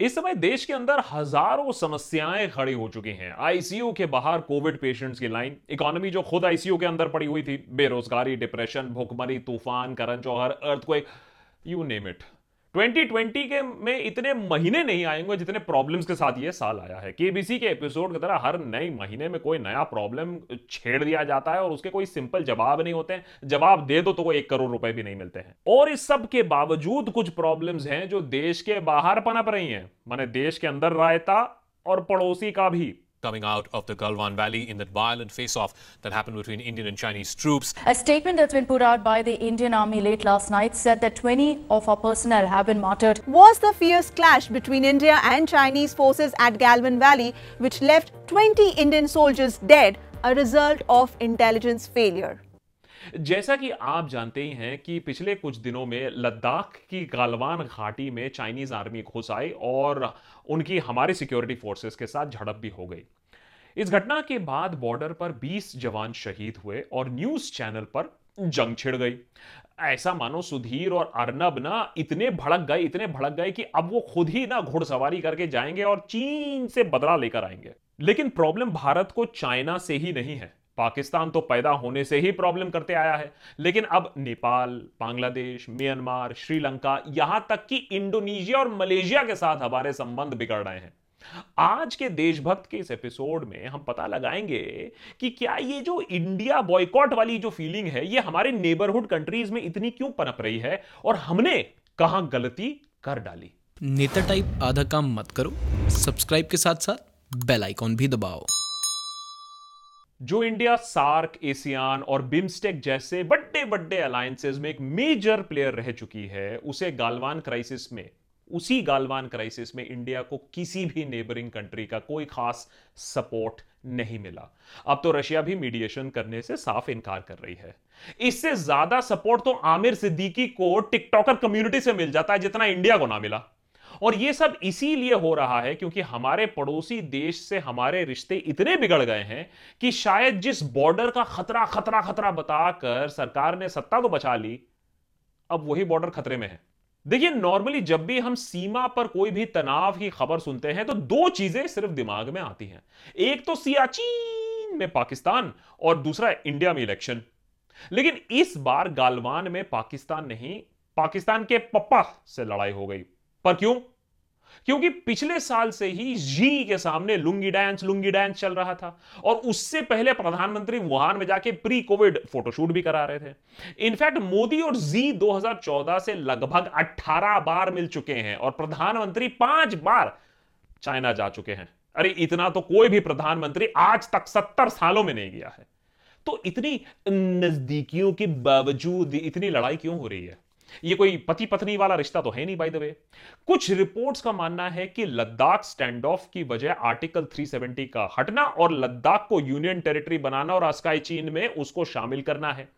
इस समय देश के अंदर हज़ारों समस्याएँ खड़ी हो चुकी हैं। आईसीयू के बाहर कोविड पेशेंट्स की लाइन, इकोनॉमी जो खुद आईसीयू के अंदर पड़ी हुई थी, बेरोजगारी, डिप्रेशन, भुखमरी, तूफ़ान, करण जौहर अर्थ को यू नेम इट 2020 के में इतने महीने नहीं आएँगे जितने प्रॉब्लम्स के साथ ये साल आया है। केबीसी के एपिसोड की तरह हर नए महीने में कोई नया प्रॉब्लम छेड़ दिया जाता है और उसके कोई सिंपल जवाब नहीं होते हैं। जवाब दे दो तो कोई एक करोड़ रुपए भी नहीं मिलते हैं। और इस सब के बावजूद कुछ प्रॉब्लम्स हैं जो देश के बाहर पनप रही हैं। माने देश के अंदर रायता और पड़ोसी का भी। coming out of the Galwan Valley in that violent face-off that happened between Indian and Chinese troops. A statement that's been put out by the Indian Army late last night said that 20 of our personnel have been martyred. Was the fierce clash between India and Chinese forces at Galwan Valley, which left 20 Indian soldiers dead, a result of intelligence failure. जैसा कि आप जानते ही हैं कि पिछले कुछ दिनों में लद्दाख की गालवान घाटी में चाइनीज आर्मी घुस आई और उनकी हमारी सिक्योरिटी फोर्सेस के साथ झड़प भी हो गई। इस घटना के बाद बॉर्डर पर 20 जवान शहीद हुए और न्यूज़ चैनल पर जंग छिड़ गई। ऐसा मानो सुधीर और अर्नब ना इतने भड़क गए, इतने भड़क गए कि अब वो खुद ही ना घुड़सवारी करके जाएँगे और चीन से बदला लेकर आएँगे। लेकिन प्रॉब्लम भारत को चाइना से ही नहीं है। पाकिस्तान तो पैदा होने से ही प्रॉब्लम करते आया है। लेकिन अब नेपाल, बांग्लादेश, म्यांमार, श्रीलंका यहाँ तक कि इंडोनेशिया और मलेशिया के साथ हमारे संबंध बिगड़ रहे हैं। आज के देशभक्त के इस एपिसोड में हम पता लगाएँगे कि क्या ये जो इंडिया बॉयकॉट वाली जो फीलिंग है, ये हमारे नेबरहुड कंट्रीज़ में इतनी क्यों पनप रही है और हमने कहाँ गलती कर डाली? नेता टाइप आधा काम मत करो। सब्सक्राइब के साथ साथ बेल आइकॉन भी दबाओ। जो इंडिया सार्क एशियान और बिम्स्टेक जैसे बड़े बड़े अलायंसेज में एक मेजर प्लेयर रह चुकी है, उसे गालवान क्राइसिस में, उसी गालवान क्राइसिस में इंडिया को किसी भी नेबरिंग कंट्री का कोई खास सपोर्ट नहीं मिला। अब तो रशिया भी मीडिएशन करने से साफ़ इनकार कर रही है। इससे ज़्यादा सपोर्ट तो आमिर सिद्दीकी को टिकटॉकर कम्युनिटी से मिल जाता है, जितना इंडिया को ना मिला। और यह सब इसीलिए हो रहा है क्योंकि हमारे पड़ोसी देश से हमारे रिश्ते इतने बिगड़ गए हैं कि शायद जिस बॉर्डर का खतरा खतरा खतरा बताकर सरकार ने सत्ता तो बचा ली, अब वही बॉर्डर खतरे में है। देखिए, नॉर्मली जब भी हम सीमा पर कोई भी तनाव की खबर सुनते हैं तो दो चीज़ें सिर्फ़ दिमाग में आती हैं। एक तो सियाचीन में पाकिस्तान और दूसरा इंडिया में इलेक्शन। लेकिन इस बार गालवान में पाकिस्तान नहीं, पाकिस्तान के पप्पा से लड़ाई हो गई। पर क्यों? क्योंकि पिछले साल से ही जी के सामने लुंगी डांस लुंगी डांस चल रहा था। और उससे पहले प्रधानमंत्री वुहान में जाके प्री कोविड फोटोशूट भी करा रहे थे। इनफैक्ट मोदी और जी 2014 से लगभग 18 बार मिल चुके हैं और प्रधानमंत्री पाँच बार चाइना जा चुके हैं। अरे, इतना तो कोई भी प्रधानमंत्री आज तक सत्तर सालों में नहीं गया है। तो इतनी नजदीकियों के बावजूद इतनी लड़ाई क्यों हो रही है? ये कोई पति पत्नी वाला रिश्ता तो है नहीं बाय द वे कुछ रिपोर्ट्स का मानना है कि लद्दाख स्टैंड ऑफ़ की वजह आर्टिकल 370 का हटना और लद्दाख को यूनियन टेरिटरी बनाना और अस्काई चीन में उसको शामिल करना है।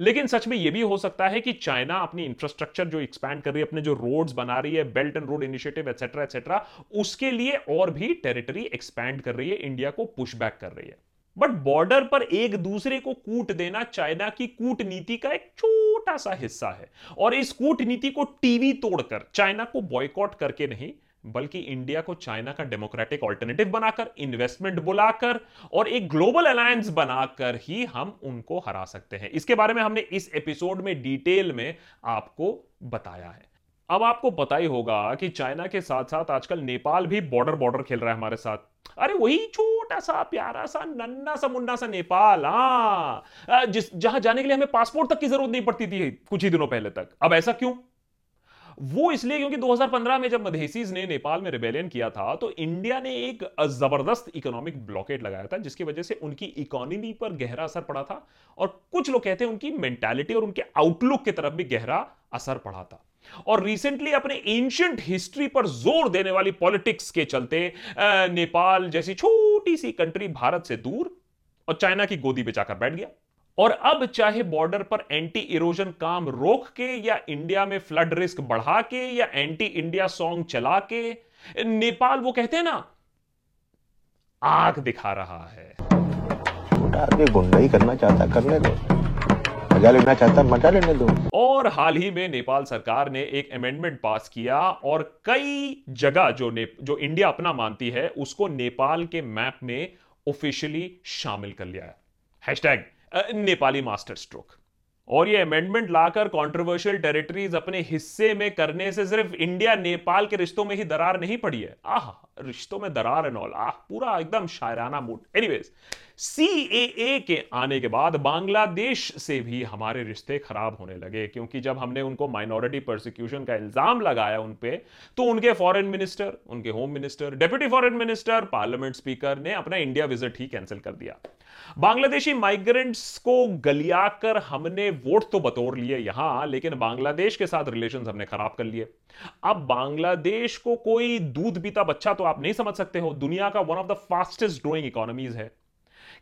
लेकिन सच में यह भी हो सकता है कि चाइना अपनी इंफ्रास्ट्रक्चर जो एक्सपैंड कर रही है, अपने जो रोड्स बना रही है belt and road initiative et cetera et cetera उसके लिए और भी टेरिटरी एक्सपैंड कर रही है इंडिया को पुशबैक कर रही है। बट बॉर्डर पर एक दूसरे को कूट देना चाइना की कूटनीति का एक छोटा सा हिस्सा है। और इस कूटनीति को टीवी तोड़कर, चाइना को बॉयकॉट करके नहीं, बल्कि इंडिया को चाइना का डेमोक्रेटिक ऑल्टरनेटिव बनाकर इन्वेस्टमेंट बुलाकर और एक ग्लोबल अलायंस बनाकर ही हम उनको हरा सकते हैं। इसके बारे में हमने इस एपिसोड में डिटेल में आपको बताया है। अब आपको पता ही होगा कि चाइना के साथ साथ आजकल नेपाल भी बॉर्डर बॉर्डर खेल रहा है हमारे साथ। अरे वही छोटा सा प्यारा सा नन्ना सा मुन्ना सा नेपाल हाँ। जिस, जहाँ जाने के लिए हमें पासपोर्ट तक की ज़रूरत नहीं पड़ती थी कुछ ही दिनों पहले तक। अब ऐसा क्यों? वो इसलिए क्योंकि 2015 में जब मधेसीज ने नेपाल में रिबेलियन किया था तो इंडिया ने एक ज़बरदस्त इकोनॉमिक ब्लॉकेट लगाया था, जिसकी वजह से उनकी इकोनॉमी पर गहरा असर पड़ा था और कुछ लोग कहते हैं उनकी मेंटालिटी और उनके आउटलुक की तरफ़ भी गहरा असर पड़ा था। और रिसेंटली अपने एंशियंट हिस्ट्री पर ज़ोर देने वाली पॉलिटिक्स के चलते नेपाल जैसी छोटी सी कंट्री भारत से दूर और चाइना की गोदी पे जाकर बैठ गया। और अब चाहे बॉर्डर पर एंटी इरोजन काम रोक के या इंडिया में फ्लड रिस्क बढ़ा के या एंटी इंडिया सॉन्ग चला के, नेपाल वो कहते हैं ना, आग दिखा रहा है। गुंडा ही करना चाहता करने दो। मज़ा लेना चाहता मज़ा लेने दो। और हाल ही में नेपाल सरकार ने एक अमेंडमेंट पास किया और कई जगह जो ने जो इंडिया अपना मानती है, उसको नेपाल के मैप में ऑफिशियली शामिल कर लिया है। हैशटैग नेपाली मास्टर स्ट्रोक और ये अमेंडमेंट लाकर कंट्रोवर्शियल टेरिटरीज अपने हिस्से में करने से सिर्फ़ इंडिया, नेपाल के रिश्तों में ही दरार नहीं पड़ी है। आह, रिश्तों में दरार एंड ऑल आह, पूरा एकदम शायराना मूड एनीवेज सीएए के आने के बाद बांग्लादेश से भी हमारे रिश्ते खराब होने लगे, क्योंकि जब हमने उनको माइनॉरिटी प्रोसिक्यूशन का इल्ज़ाम लगाया उन पे तो उनके फॉरेन मिनिस्टर उनके home minister deputy foreign minister parliament speaker ने अपना इंडिया विज़िट ही कैंसिल कर दिया। बांग्लादेशी माइग्रेंट्स को गलियाकर हमने वोट तो बतौर लिए यहाँ, लेकिन बांग्लादेश के साथ रिलेशन हमने खराब कर लिए। अब बांग्लादेश को कोई दूध पीता बच्चा तो आप नहीं समझ सकते हो। दुनिया का one of the fastest growing economies है।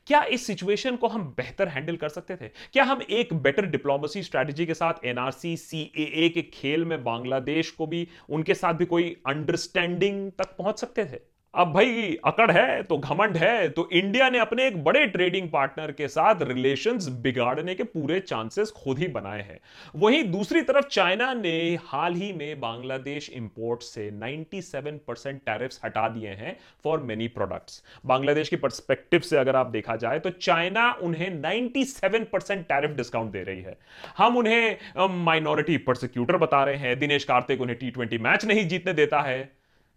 क्या इस सिचुएशन को हम बेहतर हैंडल कर सकते थे? क्या हम एक बेटर डिप्लोमेसी स्ट्रेटजी के साथ एनआरसी सीएए के खेल में बांग्लादेश को भी उनके साथ भी कोई अंडरस्टैंडिंग तक पहुँच सकते थे? अब भाई, अकड़ है तो घमंड है तो इंडिया ने अपने एक बड़े ट्रेडिंग पार्टनर के साथ रिलेशंस बिगाड़ने के पूरे चांसेस खुद ही बनाए हैं। वहीं दूसरी तरफ़ चाइना ने हाल ही में बांग्लादेश इंपोर्ट से 97 परसेंट टैरिफ्स हटा दिए हैं फॉर मेनी प्रोडक्ट्स बांग्लादेश की परस्पेक्टिव से अगर आप देखा जाए तो चाइना उन्हें 97 परसेंट टैरिफ डिस्काउंट दे रही है। हम उन्हें माइनॉरिटी प्रोसिक्यूटर बता रहे हैं। दिनेश कार्तिक उन्हें टी मैच नहीं जीतने देता है।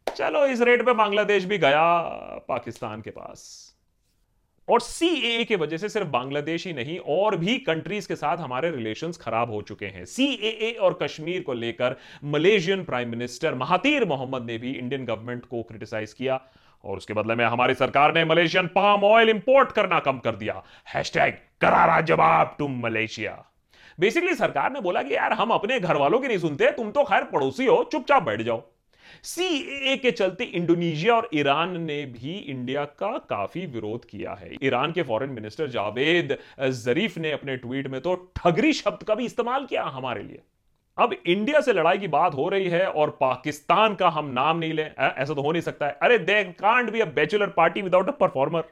चलो, इस रेट पे बांग्लादेश भी गया पाकिस्तान के पास। और सीएए के वजह से सिर्फ़ बांग्लादेश ही नहीं, और भी कंट्रीज़ के साथ हमारे रिलेशंस खराब हो चुके हैं। सी ए और कश्मीर को लेकर Malaysian prime minister Mahathir Mohamad ने भी इंडियन गवर्नमेंट को क्रिटिसाइज किया, और उसके बदले में हमारी सरकार ने मलेशियन पाम ऑयल इंपोर्ट करना कम कर दिया। हैशटैग करारा जवाब टू मलेशिया। बेसिकली सरकार ने बोला कि यार, हम अपने घर वालों की नहीं सुनते, तुम तो खैर पड़ोसी हो, चुपचाप बैठ जाओ। सी ए के चलते इंडोनेशिया और ईरान ने भी इंडिया का काफ़ी विरोध किया है। ईरान के फॉरेन मिनिस्टर जावेद जरीफ ने अपने ट्वीट में तो ठगरी शब्द का भी इस्तेमाल किया हमारे लिए। अब इंडिया से लड़ाई की बात हो रही है और पाकिस्तान का हम नाम नहीं ले ऐसा तो हो नहीं सकता है। अरे they can't be a bachelor party without a performer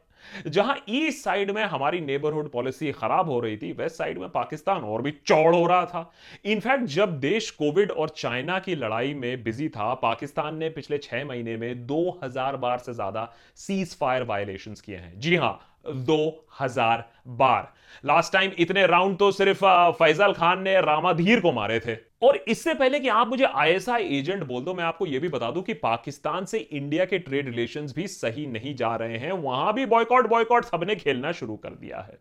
जहाँ ईस्ट साइड में हमारी नेबरहुड पॉलिसी खराब हो रही थी वेस्ट साइड में पाकिस्तान और भी चौड़ हो रहा था। इनफैक्ट जब देश कोविड और चाइना की लड़ाई में बिज़ी था, पाकिस्तान ने पिछले छह महीने में 2000 बार से ज़्यादा सीज फायर वायलेशन किए हैं। जी हाँ दो हज़ार बार। लास्ट टाइम इतने राउंड तो सिर्फ़ फैजल खान ने रामाधीर को मारे थे। और इससे पहले कि आप मुझे आईएसआई एजेंट बोल दो, मैं आपको यह भी बता दूँ कि पाकिस्तान से इंडिया के ट्रेड रिलेशंस भी सही नहीं जा रहे हैं। वहाँ भी बॉयकॉट बॉयकॉट सबने खेलना शुरू कर दिया है।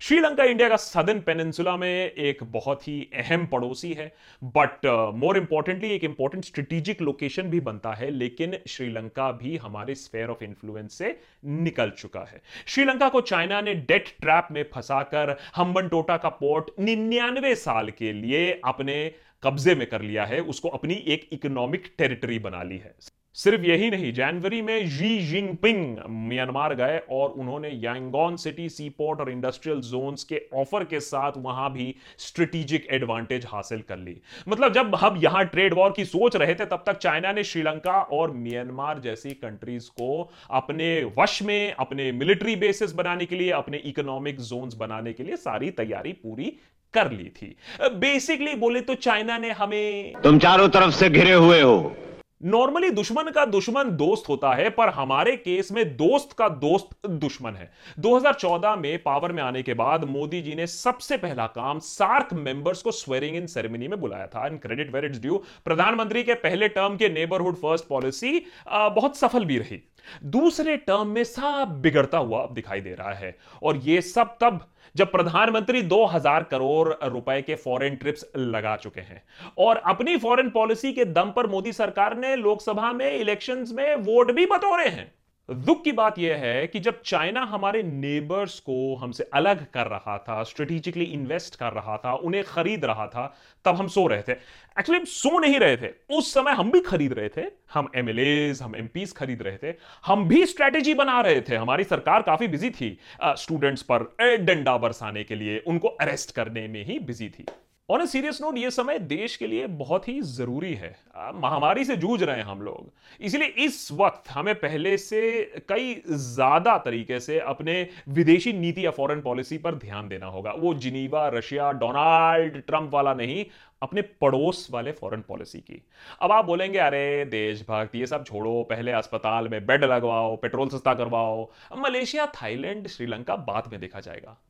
श्रीलंका इंडिया का सदन पेनिनसुला में एक बहुत ही अहम पड़ोसी है बट मोर इंपॉर्टेंटली एक इंपॉर्टेंट स्ट्रेटेजिक लोकेशन भी बनता है, लेकिन श्रीलंका भी हमारे स्फेयर ऑफ़ इंफ्लुएंस से निकल चुका है। श्रीलंका को चाइना ने डेट ट्रैप में फंसाकर हम्बन टोटा का पोर्ट निन्यानवे साल के लिए अपने कब्जे में कर लिया है, उसको अपनी एक इकोनॉमिक टेरिटरी बना ली है। सिर्फ़ यही नहीं, जनवरी में जी जिनपिंग म्यांमार गए और उन्होंने यांगोन सिटी सी पोर्ट और इंडस्ट्रियल जोन्स के ऑफ़र के साथ वहाँ भी स्ट्रेटेजिक एडवांटेज हासिल कर ली। मतलब जब हम यहाँ ट्रेड वॉर की सोच रहे थे, तब तक चाइना ने श्रीलंका और म्यांमार जैसी कंट्रीज़ को अपने वश में, अपने मिलिट्री बेसिस बनाने के लिए, अपने इकोनॉमिक जोन्स बनाने के लिए सारी तैयारी पूरी कर ली थी। बेसिकली बोले तो चाइना ने हमें तुम चारों तरफ़ से घिरे हुए हो। नॉर्मली दुश्मन का दुश्मन दोस्त होता है, पर हमारे केस में दोस्त का दोस्त दुश्मन है। 2014 में पावर में आने के बाद मोदी जी ने सबसे पहला काम सार्क मेंबर्स को स्वेरिंग इन सेरेमनी में बुलाया था। And credit where it's due प्रधानमंत्री के पहले टर्म के नेबरहुड फ़र्स्ट पॉलिसी बहुत सफल भी रही। दूसरे टर्म में सब बिगड़ता हुआ दिखाई दे रहा है। और यह सब तब जब प्रधानमंत्री 2000 करोड़ रुपए के फॉरेन ट्रिप्स लगा चुके हैं। और अपनी फॉरेन पॉलिसी के दम पर मोदी सरकार ने लोकसभा में इलेक्शंस में वोट भी बतौरे हैं। दुख की बात यह है कि जब चाइना हमारे नेबर्स को हमसे अलग कर रहा था स्ट्रेटेजिकली इन्वेस्ट कर रहा था, उन्हें खरीद रहा था, तब हम सो रहे थे। एक्चुअली हम सो नहीं रहे थे। उस समय हम भी खरीद रहे थे। हम एमएलए हम एमपीज खरीद रहे थे। हम भी स्ट्रेटेजी बना रहे थे। हमारी सरकार काफ़ी बिज़ी थी स्टूडेंट्स पर डंडा बरसाने के लिए। उनको अरेस्ट करने में ही बिज़ी थी। ऑन ए सीरियस नोट ये समय देश के लिए बहुत ही ज़रूरी है। महामारी से जूझ रहे हैं हम लोग। इसलिए इस वक्त हमें पहले से कई ज़्यादा तरीके से अपने विदेशी नीति या फॉरेन पॉलिसी पर ध्यान देना होगा। वो जिनीवा, रशिया, डोनाल्ड ट्रंप वाला नहीं, अपने पड़ोस वाले फॉरेन पॉलिसी की। अब आप बोलेंगे, अरे, देशभक्त, ये सब छोड़ो, पहले अस्पताल में बेड लगवाओ, पेट्रोल सस्ता करवाओ। मलेशिया, थाईलैंड, श्रीलंका, बाद में देखा जाएगा।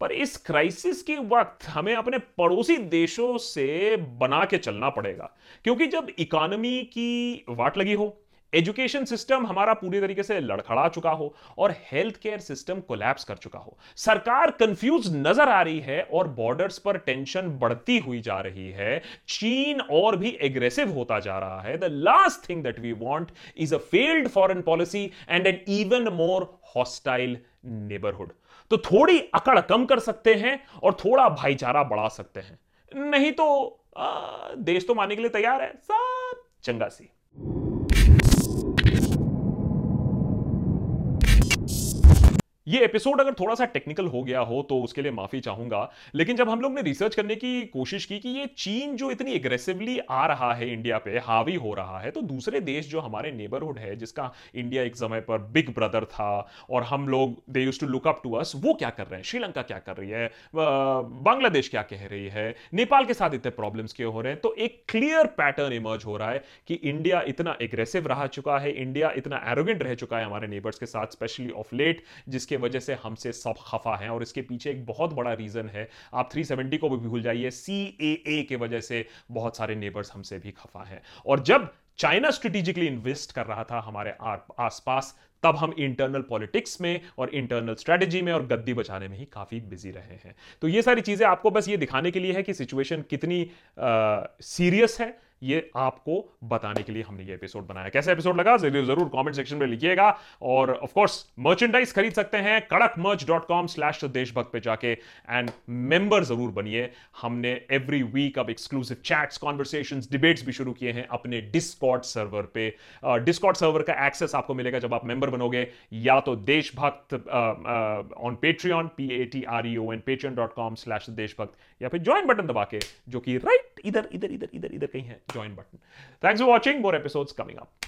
पर इस क्राइसिस के वक्त हमें अपने पड़ोसी देशों से बना के चलना पड़ेगा। क्योंकि जब इकोनॉमी की वाट लगी हो एजुकेशन सिस्टम हमारा पूरी तरीके से लड़खड़ा चुका हो और हेल्थ केयर सिस्टम कोलैप्स कर चुका हो। सरकार कंफ्यूज नज़र आ रही है और बॉर्डर्स पर टेंशन बढ़ती हुई जा रही है। चीन और भी एग्रेसिव होता जा रहा है। The last thing that we want is a failed foreign policy and an even more hostile neighbourhood तो थोड़ी अकड़ कम कर सकते हैं और थोड़ा भाईचारा बढ़ा सकते हैं। नहीं तो आ, देश तो मानने के लिए तैयार है। सब चंगा सी। ये एपिसोड अगर थोड़ा सा टेक्निकल हो गया हो तो उसके लिए माफ़ी चाहूँगा। लेकिन जब हम लोग ने रिसर्च करने की कोशिश की कि ये चीन जो इतनी एग्रेसिवली आ रहा है इंडिया पे, हावी हो रहा है तो दूसरे देश जो हमारे नेबरहुड है, जिसका इंडिया एक समय पर बिग ब्रदर था, और हम लोग they used to look up to us वो क्या कर रहे हैं? श्रीलंका क्या कर रही है? बांग्लादेश क्या कह रही है? नेपाल के साथ इतने प्रॉब्लम्स क्यों हो रहे हैं? तो एक क्लियर पैटर्न इमर्ज हो रहा है कि इंडिया इतना एग्रेसिव रह चुका है इंडिया इतना एरोगेंट रह चुका है हमारे नेबर्स के साथ स्पेशली ऑफ़ लेट जिसके वजह से हमसे सब खफा हैं और इसके पीछे एक बहुत बड़ा रीजन है। आप 370 को भी भूल जाइए CAA के वजह से बहुत सारे नेबर्स हमसे भी खफा हैं। और जब चाइना स्ट्रेटेजिकली इन्वेस्ट कर रहा था हमारे आसपास, तब हम इंटरनल पॉलिटिक्स में और इंटरनल स्ट्रेटजी में और गद्दी बचाने में ही काफ़ी बिज़ी रहे हैं। तो ये सारी चीज़ें आपको बस ये दिखाने के लिए है कि सिचुएशन कितनी सीरियस है। ये आपको बताने के लिए हमने ये एपिसोड बनाया। कैसा एपिसोड लगा? ज़रूर कमेंट सेक्शन में लिखिएगा। और ऑफ़ कोर्स मर्चेंडाइज खरीद सकते हैं कड़क मर्च डॉट कॉम स्लैश देशभक्त पे जाके। एंड मेंबर ज़रूर बनिए। हमने एवरी वीक अब एक्सक्लूसिव चैट्स कॉन्वर्सेशन डिबेट्स भी शुरू किए हैं अपने डिस्कॉट सर्वर पे। डिस्कॉट सर्वर का एक्सेस आपको मिलेगा जब आप मेंबर बनोगे। या तो Deshbhakt on Patreon P A T R E O N Patreon dot com slash Deshbhakt. या फिर ज्वाइन बटन दबा के, जो कि राइट इधर इधर इधर इधर इधर कहीं है। Join button. Thanks for watching. More episodes coming up.